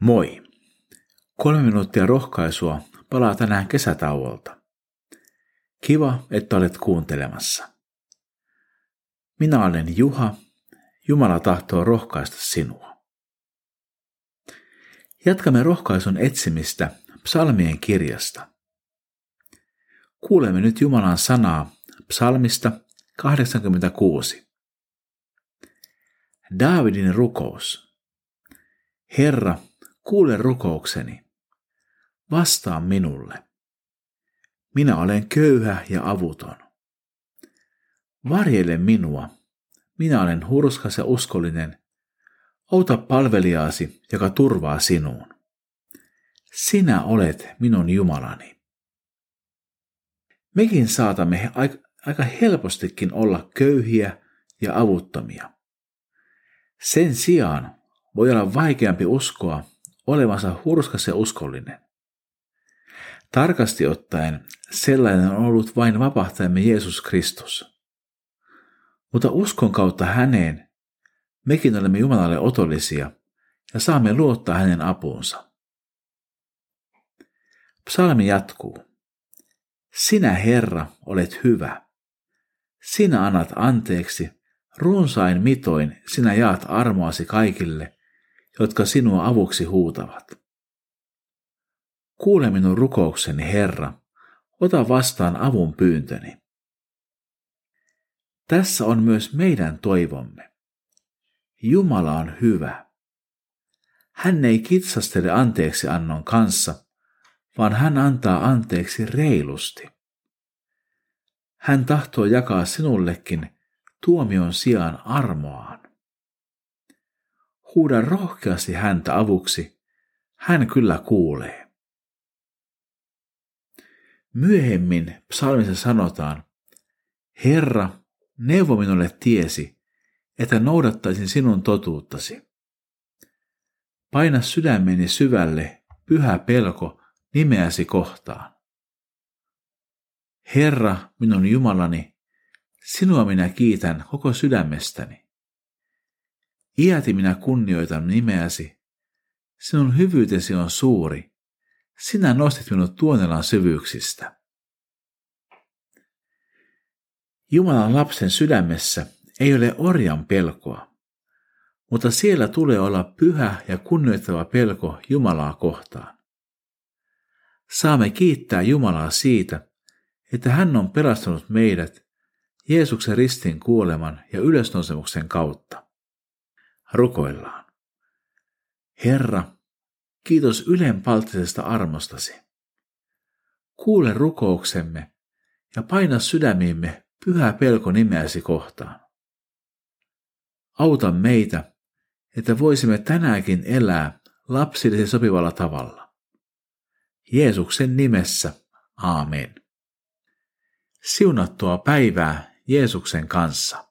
Moi! Kolme minuuttia rohkaisua palaa tänään kesätauolta. Kiva, että olet kuuntelemassa. Minä olen Juha. Jumala tahtoo rohkaista sinua. Jatkamme rohkaisun etsimistä psalmien kirjasta. Kuulemme nyt Jumalan sanaa psalmista 86. Daavidin rukous. Herra, kuule rukoukseni. Vastaa minulle. Minä olen köyhä ja avuton. Varjele minua. Minä olen hurskas ja uskollinen. Outa palvelijaasi, joka turvaa sinuun. Sinä olet minun Jumalani. Mekin saatamme aika helpostikin olla köyhiä ja avuttomia. Sen sijaan voi olla vaikeampi uskoa olevansa hurskas ja uskollinen. Tarkasti ottaen sellainen on ollut vain vapahtajamme Jeesus Kristus. Mutta uskon kautta häneen mekin olemme Jumalalle otollisia ja saamme luottaa hänen apuunsa. Psalmi jatkuu. Sinä Herra olet hyvä. Sinä annat anteeksi, runsain mitoin sinä jaat armoasi kaikille, jotka sinua avuksi huutavat. Kuule minun rukoukseni, Herra, ota vastaan avun pyyntöni. Tässä on myös meidän toivomme. Jumala on hyvä. Hän ei kitsastele anteeksi annon kanssa, vaan hän antaa anteeksi reilusti. Hän tahtoo jakaa sinullekin tuomion sijaan armoaan. Huuda rohkeasti häntä avuksi, hän kyllä kuulee. Myöhemmin psalmissa sanotaan, Herra, neuvo minulle tiesi, että noudattaisin sinun totuuttasi. Paina sydämeni syvälle pyhä pelko nimeäsi kohtaan. Herra, minun Jumalani, sinua minä kiitän koko sydämestäni. Iäti minä kunnioitan nimeäsi. Sinun hyvyytesi on suuri. Sinä nostit minut tuonelan syvyyksistä. Jumalan lapsen sydämessä ei ole orjan pelkoa, mutta siellä tulee olla pyhä ja kunnioittava pelko Jumalaa kohtaan. Saamme kiittää Jumalaa siitä, että hän on pelastanut meidät Jeesuksen ristin kuoleman ja ylösnousemuksen kautta. Rukoillaan. Herra, kiitos ylenpalttisesta armostasi. Kuule rukouksemme ja paina sydämiimme pyhä pelko nimeäsi kohtaan. Auta meitä, että voisimme tänäänkin elää lapsillesi sopivalla tavalla. Jeesuksen nimessä, aamen. Siunattua päivää Jeesuksen kanssa.